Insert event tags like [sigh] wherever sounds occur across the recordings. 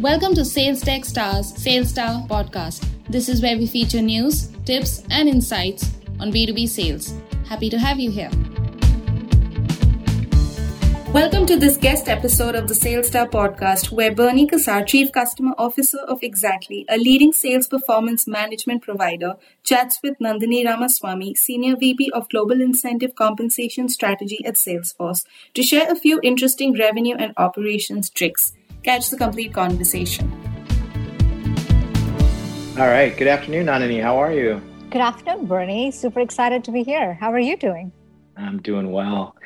Welcome to Sales Tech Stars Sales Star podcast. This is where we feature news, tips, and insights on B2B sales. Happy to have you here. Welcome to this guest episode of the Sales Star podcast, where Bernie Kassar, Chief Customer Officer of Xactly, a leading sales performance management provider, chats with Nandini Ramaswamy, Senior VP of Global Incentive Compensation Strategy at Salesforce, to share a few interesting revenue and operations tricks. Catch the complete conversation. All right. Good afternoon, Nandini. How are you? Good afternoon, Bernie. Super excited to be here. How are you doing? I'm doing well.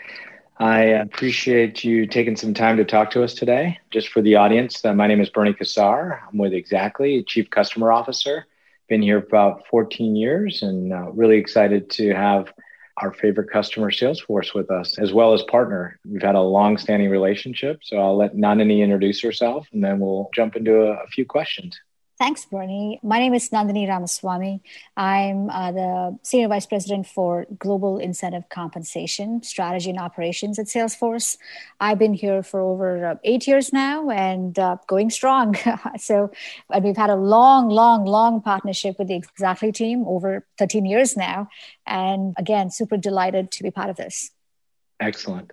I appreciate you taking some time to talk to us today. Just for the audience, uh, my name is Bernie Kassar. I'm with Xactly, Chief Customer Officer. Been here for about 14 years and uh, really excited to have our favorite customer Salesforce with us, as well as partner. We've had a long-standing relationship, so I'll let Nandini introduce herself, and then we'll jump into a, a few questions. Thanks, Bernie. My name is Nandini Ramaswamy. I'm uh, the Senior Vice President for Global Incentive Compensation, Strategy and Operations at Salesforce. I've been here for over uh, eight years now and uh, going strong. [laughs] so, and we've had a long, long, long partnership with the Xactly team over 13 years now. And again, super delighted to be part of this. Excellent.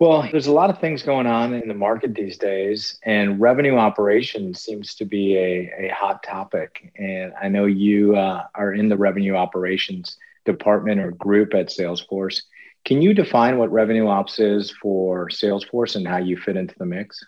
Well, there's a lot of things going on in the market these days, and revenue operations seems to be a, a hot topic. And I know you uh, are in the revenue operations department or group at Salesforce. Can you define what revenue ops is for Salesforce and how you fit into the mix?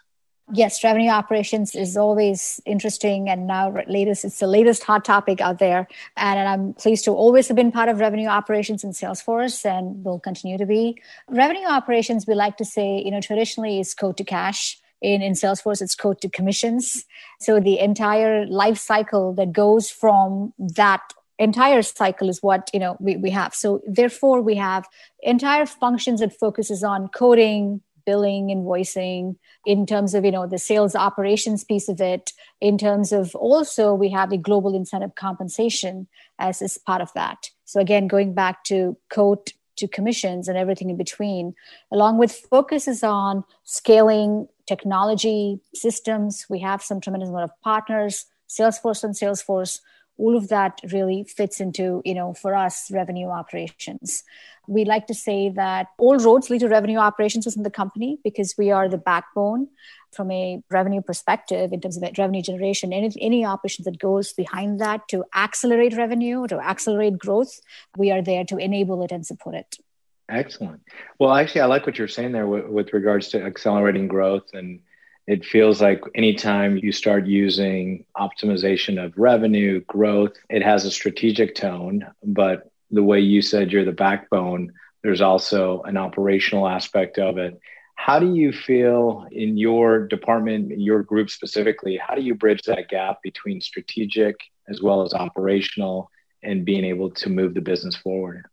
Yes, revenue operations is always interesting. And now, latest, it's the latest hot topic out there. And, and, I'm pleased to always have been part of revenue operations in Salesforce and will continue to be. Revenue operations, we like to say, you know, traditionally is quote to cash. In, in Salesforce, it's quote to commissions. So the entire life cycle that goes from that entire cycle is what you know we, we have so therefore we have entire functions that focuses on quoting billing, invoicing, in terms of, you know, the sales operations piece of it, in terms of also we have the global incentive compensation as is part of that. So again, going back to quote to commissions and everything in between, along with focuses on scaling technology systems. We have some tremendous amount of partners, Salesforce and Salesforce. All of that really fits into, you know, for us, revenue operations. We like to say that all roads lead to revenue operations within the company because we are the backbone from a revenue perspective in terms of revenue generation. Any, any operation that goes behind that to accelerate revenue to accelerate growth we are there to enable it and support it. Excellent. Well actually i like what you're saying there with, with regards to accelerating growth and it feels like anytime you start using optimization of revenue growth it has a strategic tone but the way you said you're the backbone, there's also an operational aspect of it. How do you feel in your department, your group specifically? How do you bridge that gap between strategic as well as operational and being able to move the business forward?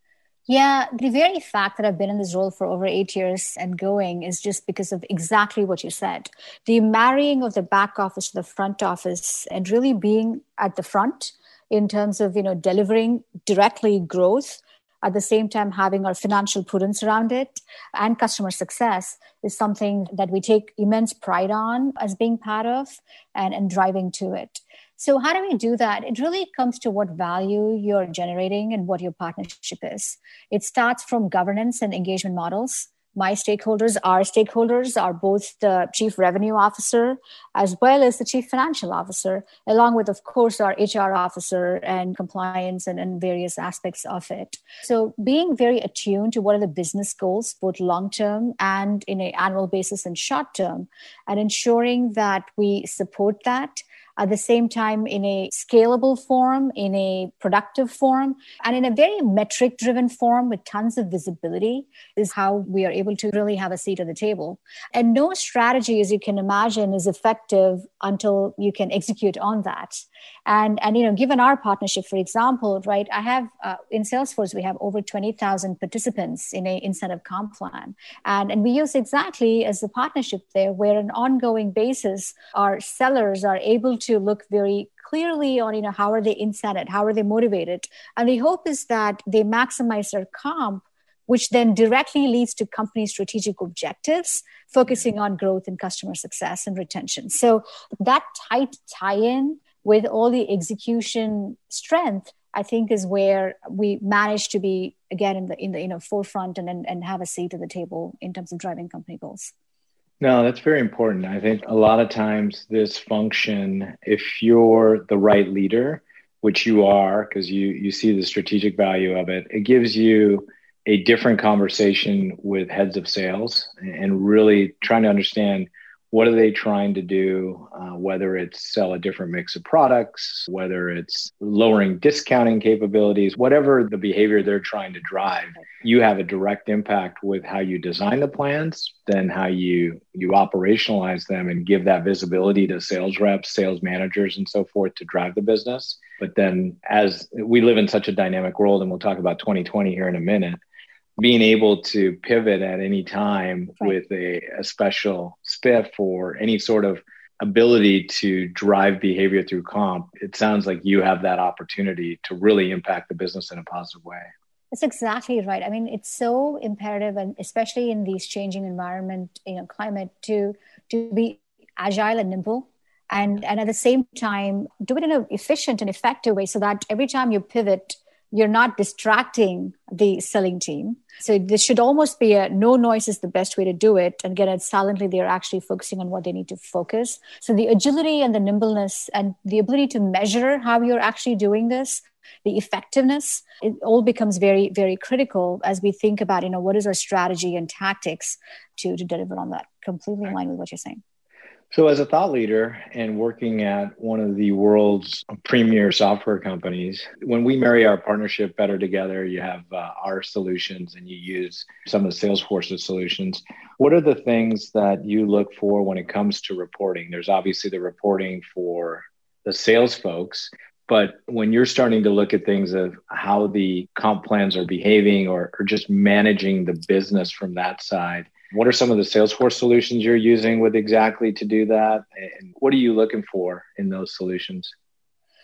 Yeah, the very fact that I've been in this role for over eight years and going is just because of exactly what you said. The marrying of the back office to the front office and really being at the front in terms of you know delivering directly growth at the same time having our financial prudence around it and customer success is something that we take immense pride on as being part of and, and driving to it so how do we do that? It really comes to what value you're generating and what your partnership is. It starts from governance and engagement models. My stakeholders, our stakeholders, are both the chief revenue officer as well as the chief financial officer, along with, of course, our HR officer and compliance and, and various aspects of it. So, being very attuned to what are the business goals, both long term and in an annual basis and short term, and ensuring that we support that at the same time in a scalable form, in a productive form, and in a very metric driven form with tons of visibility is how we are able to really have a seat at the table. And no strategy, as you can imagine, is effective until you can execute on that. And, and you know, given our partnership, for example, right, I have uh, in Salesforce, we have over 20,000 participants in a incentive comp plan. And, and we use Xactly as the partnership there where an ongoing basis, our sellers are able to to look very clearly on you know how are they incented how are they motivated and the hope is that they maximize their comp which then directly leads to company strategic objectives, focusing on growth and customer success and retention. So that tight tie-in with all the execution strength I think is where we manage to be again in the in the you know forefront and, and and have a seat at the table in terms of driving company goals. No, that's very important. I think a lot of times this function, if you're the right leader, which you are, because you you see the strategic value of it, it gives you a different conversation with heads of sales and really trying to understand what are they trying to do? Uh, whether it's sell a different mix of products whether it's lowering discounting capabilities whatever the behavior they're trying to drive you have a direct impact with how you design the plans then how you you operationalize them and give that visibility to sales reps sales managers and so forth to drive the business. But then as we live in such a dynamic world and we'll talk about 2020 here in a minute being able to pivot at any time right. with a, a special spiff or any sort of ability to drive behavior through comp, it sounds like you have that opportunity to really impact the business in a positive way. That's exactly right. I mean, it's so imperative, and especially in these changing environment, you know, climate, to to be agile and nimble, and and at the same time, do it in an efficient and effective way, so that every time you pivot, you're not distracting the selling team so this should almost be a no noise is the best way to do it. And get it silently, they're actually focusing on what they need to focus. So the agility and the nimbleness and the ability to measure how you're actually doing this, the effectiveness, it all becomes very, very critical as we think about, you know, what is our strategy and tactics to, to deliver on that. Completely in line with what you're saying. So, as a thought leader and working at one of the world's premier software companies, when we marry our partnership better together, you have uh, our solutions and you use some of the Salesforce's solutions. What are the things that you look for when it comes to reporting? There's obviously the reporting for the sales folks, but when you're starting to look at things of how the comp plans are behaving or, or just managing the business from that side, what are some of the Salesforce solutions you're using with Xactly to do that? And what are you looking for in those solutions?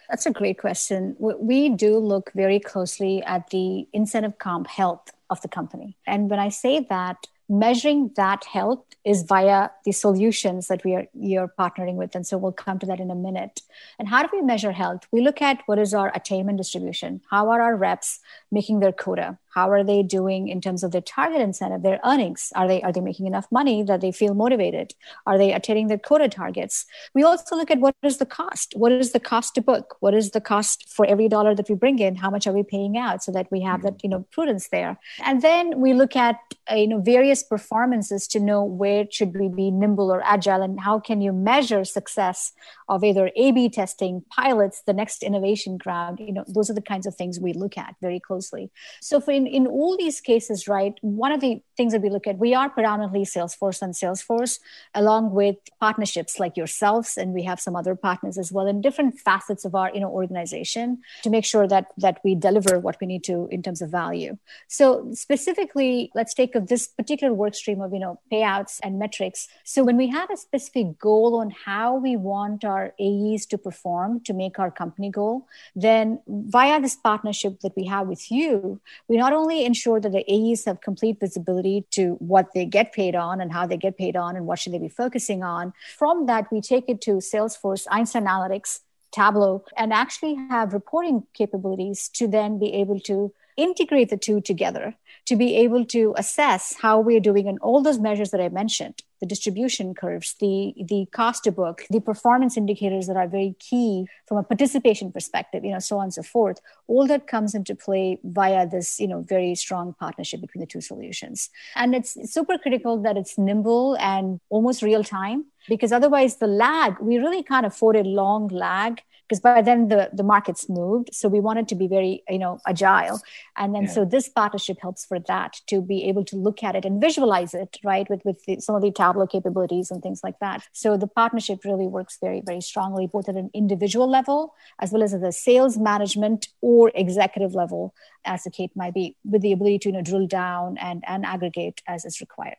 That's a great question. We do look very closely at the incentive comp health of the company. And when I say that, measuring that health is via the solutions that we are you're partnering with and so we'll come to that in a minute and how do we measure health we look at what is our attainment distribution how are our reps making their quota how are they doing in terms of their target incentive their earnings? Are they are they making enough money that they feel motivated? Are they attaining their quota targets? We also look at what is the cost? What is the cost to book? What is the cost for every dollar that we bring in? How much are we paying out so that we have that you know prudence there? And then we look at uh, you know various performances to know where should we be nimble or agile and how can you measure success of either a b testing pilots the next innovation ground you know those are the kinds of things we look at very closely. So for in, in all these cases, right, one of the things that we look at, we are predominantly Salesforce and Salesforce, along with partnerships like yourselves, and we have some other partners as well in different facets of our you know organization to make sure that that we deliver what we need to in terms of value. So specifically, let's take this particular work stream of you know payouts and metrics. So when we have a specific goal on how we want our AEs to perform to make our company goal, then via this partnership that we have with you, we not only ensure that the AEs have complete visibility to what they get paid on and how they get paid on and what should they be focusing on. From that, we take it to Salesforce, Einstein Analytics, Tableau, and actually have reporting capabilities to then be able to integrate the two together to be able to assess how we're doing in all those measures that I mentioned the distribution curves, the, the cost to book, the performance indicators that are very key from a participation perspective, you know, so on and so forth. All that comes into play via this, you know, very strong partnership between the two solutions. And it's super critical that it's nimble and almost real time because otherwise the lag, we really can't afford a long lag because by then the, the market's moved. So we wanted to be very, you know, agile. And then yeah. so this partnership helps for that to be able to look at it and visualize it, right, with, with the, some of the Tableau capabilities and things like that. So the partnership really works very, very strongly, both at an individual level as well as at the sales management or executive level, as the case might be, with the ability to you know, drill down and, and aggregate as is required.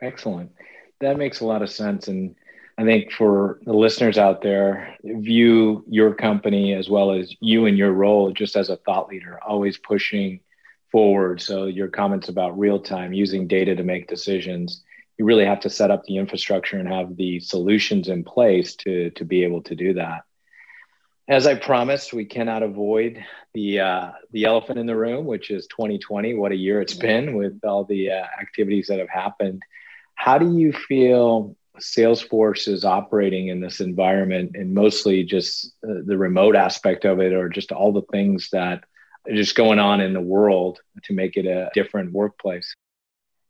Excellent. That makes a lot of sense. And I think for the listeners out there, view your company as well as you and your role just as a thought leader, always pushing forward. So your comments about real time, using data to make decisions, you really have to set up the infrastructure and have the solutions in place to to be able to do that. As I promised, we cannot avoid the uh, the elephant in the room, which is 2020. What a year it's been with all the uh, activities that have happened. How do you feel Salesforce is operating in this environment, and mostly just uh, the remote aspect of it, or just all the things that are just going on in the world to make it a different workplace?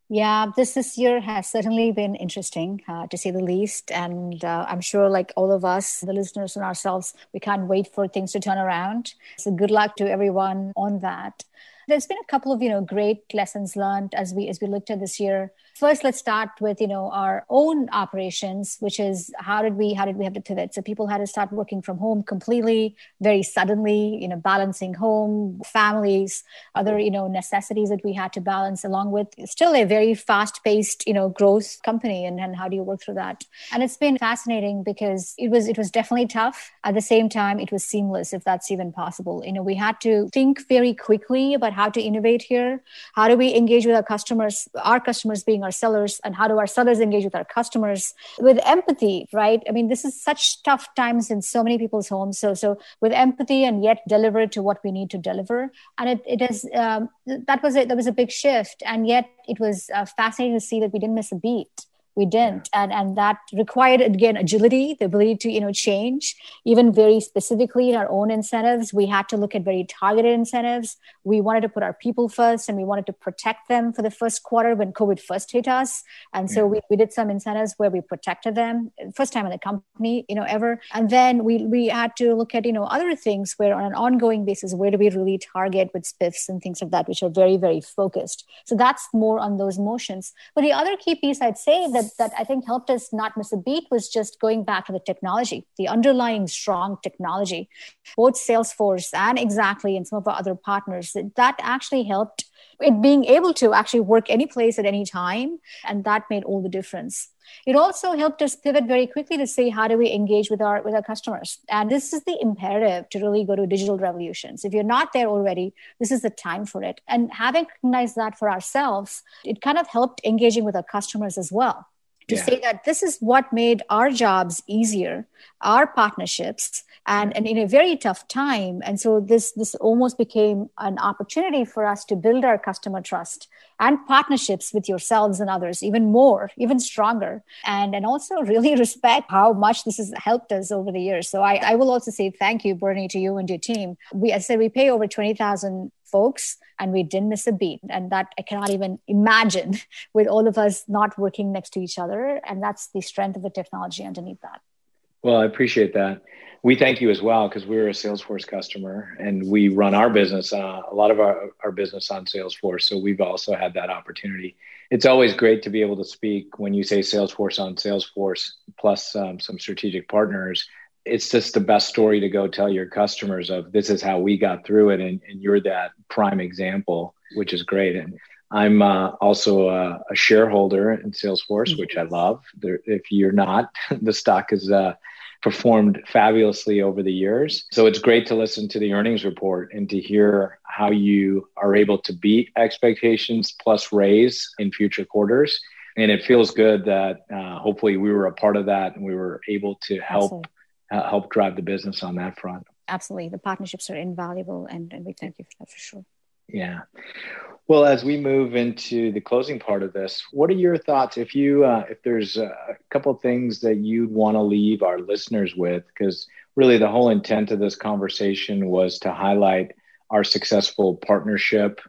Yeah, this this year has certainly been interesting, uh, to say the least. And uh, I'm sure, like all of us, the listeners and ourselves, we can't wait for things to turn around. So good luck to everyone on that. There's been a couple of you know great lessons learned as we as we looked at this year. First let's start with you know our own operations which is how did we how did we have to pivot? So people had to start working from home completely very suddenly you know balancing home families other you know necessities that we had to balance along with. Still a very fast paced you know growth company and, and how do you work through that? And it's been fascinating because it was it was definitely tough. At the same time it was seamless if that's even possible. You know we had to think very quickly about how to innovate here. How do we engage with our customers our customers being our sellers and how do our sellers engage with our customers? With empathy right? I mean this is such tough times in so many people's homes. So so with empathy and yet deliver to what we need to deliver. And it, it is um, that was it that was a big shift. And yet it was uh, fascinating to see that we didn't miss a beat we didn't. And and that required again agility the ability to you know change. Even very specifically in our own incentives we had to look at very targeted incentives. We wanted to put our people first and we wanted to protect them for the first quarter when covid first hit us. And so we, we did some incentives where we protected them first time in the company you know ever. And then we we had to look at you know other things where on an ongoing basis where do we really target with spiffs and things like that which are very very focused. So that's more on those motions. But the other key piece i'd say that that that I think helped us not miss a beat was just going back to the technology, the underlying strong technology, both Salesforce and Xactly and some of our other partners. That actually helped it being able to actually work any place at any time, and that made all the difference. It also helped us pivot very quickly to say how do we engage with our with our customers. And this is the imperative to really go to digital revolutions. If you're not there already, this is the time for it. And having recognized that for ourselves, it kind of helped engaging with our customers as well to yeah. say that this is what made our jobs easier our partnerships and, and in a very tough time. And so this this almost became an opportunity for us to build our customer trust and partnerships with yourselves and others even more even stronger. And and also really [laughs] respect how much this has helped us over the years. So i, I will also say thank you bernie to you and your team. We i said we pay over 20000 folks and we didn't miss a beat. And that i cannot even imagine [laughs] with all of us not working next to each other. And that's the strength of the technology underneath that. Well i appreciate that. We thank you as well because we're a salesforce customer and we run our business uh, a lot of our, our business on salesforce. So we've also had that opportunity. It's always great to be able to speak when you say salesforce on salesforce plus um, some strategic partners it's just the best story to go tell your customers of this is how we got through it and, and you're that prime example which is great. And i'm uh, also a, a, shareholder in salesforce which i love. There, if you're not [laughs] the stock has uh, performed fabulously over the years. So it's great to listen to the earnings report and to hear how you are able to beat expectations plus raise in future quarters. And it feels good that uh, hopefully we were a part of that and we were able to help uh, help drive the business on that front. Absolutely. The partnerships are invaluable, and, and we thank you for that for sure. Yeah. Well, as we move into the closing part of this, what are your thoughts? If you, uh, if there's a couple things that you'd want to leave our listeners with, because really the whole intent of this conversation was to highlight our successful partnership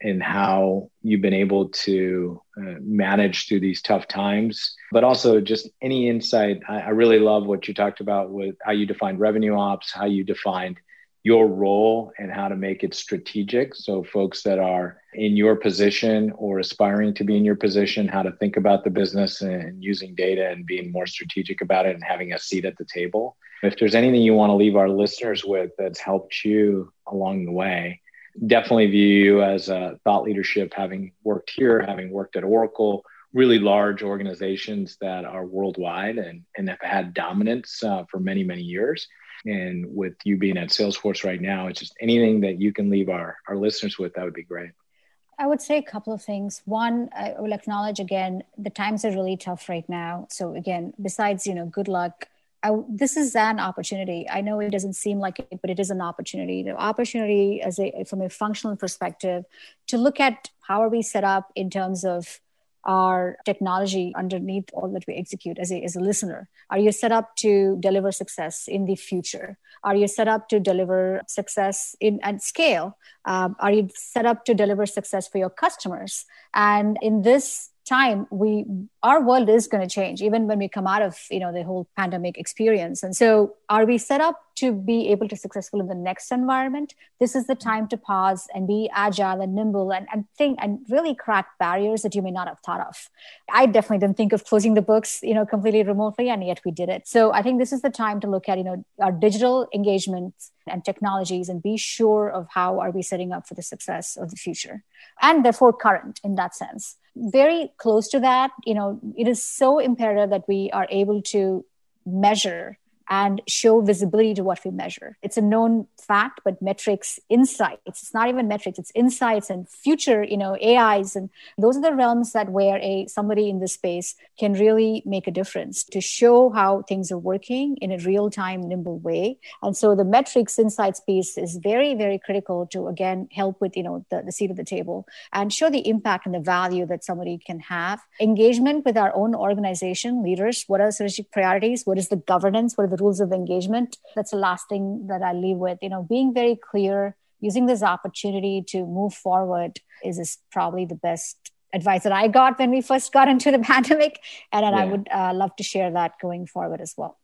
and how you've been able to uh, manage through these tough times, but also just any insight. I, I, really love what you talked about with how you defined revenue ops, how you defined your role and how to make it strategic. So, folks that are in your position or aspiring to be in your position, how to think about the business and using data and being more strategic about it and having a seat at the table. If there's anything you want to leave our listeners with that's helped you along the way, definitely view you as a thought leadership, having worked here, having worked at Oracle, really large organizations that are worldwide and, and have had dominance uh, for many, many years. And with you being at Salesforce right now, it's just anything that you can leave our, our listeners with, that would be great. I would say a couple of things. One, I will acknowledge again, the times are really tough right now. So again, besides, you know, good luck, I, this is an opportunity. I know it doesn't seem like it, but it is an opportunity. The opportunity, as a from a functional perspective, to look at how are we set up in terms of our technology underneath all that we execute as a, as a listener? Are you set up to deliver success in the future? Are you set up to deliver success in at scale? Um, are you set up to deliver success for your customers? And in this time we our world is going to change even when we come out of you know the whole pandemic experience. And so are we set up to be able to successful in the next environment? This is the time to pause and be agile and nimble and, and think and really crack barriers that you may not have thought of. I definitely didn't think of closing the books you know completely remotely and yet we did it. So i think this is the time to look at you know our digital engagements and technologies and be sure of how are we setting up for the success of the future and therefore current in that sense. Very close to that you know it is so imperative that we are able to measure and show visibility to what we measure. It's a known fact, but metrics, insights, it's not even metrics, it's insights and future, you know, AIs. And those are the realms that where a somebody in this space can really make a difference to show how things are working in a real-time, nimble way. And so the metrics insights piece is very, very critical to again help with, you know, the, the seat of the table and show the impact and the value that somebody can have. Engagement with our own organization, leaders, what are strategic priorities? What is the governance? What are the rules of engagement. That's the last thing that I leave with. You know, being very clear, using this opportunity to move forward is, is probably the best advice that I got when we first got into the [laughs] pandemic. And, and yeah. I would uh, love to share that going forward as well.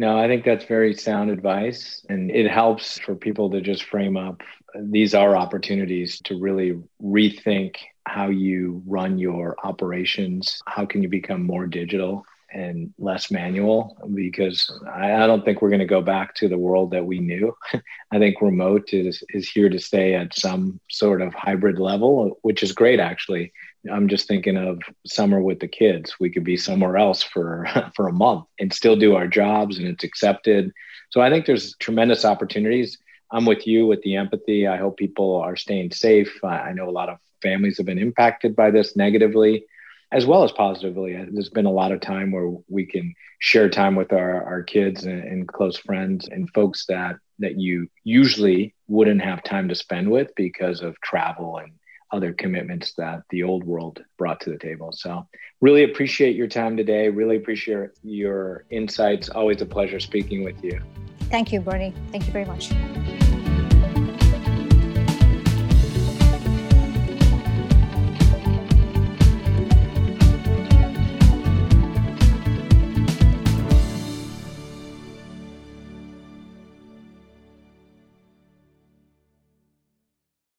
No, I think that's very sound advice. And it helps for people to just frame up these are opportunities to really rethink how you run your operations. How can you become more digital? And less manual because I, I don't think we're going to go back to the world that we knew. [laughs] I think remote is, is here to stay at some sort of hybrid level, which is great actually. I'm just thinking of summer with the kids. We could be somewhere else for [laughs] for a month and still do our jobs and it's accepted. So I think there's tremendous opportunities. I'm with you with the empathy. I hope people are staying safe. I know a lot of families have been impacted by this negatively as well as positively. Uh, there's been a lot of time where we can share time with our, our kids and, and close friends and folks that that you usually wouldn't have time to spend with because of travel and other commitments that the old world brought to the table. So, really appreciate your time today. Really appreciate your insights. Always a pleasure speaking with you. Thank you, Bernie. Thank you very much.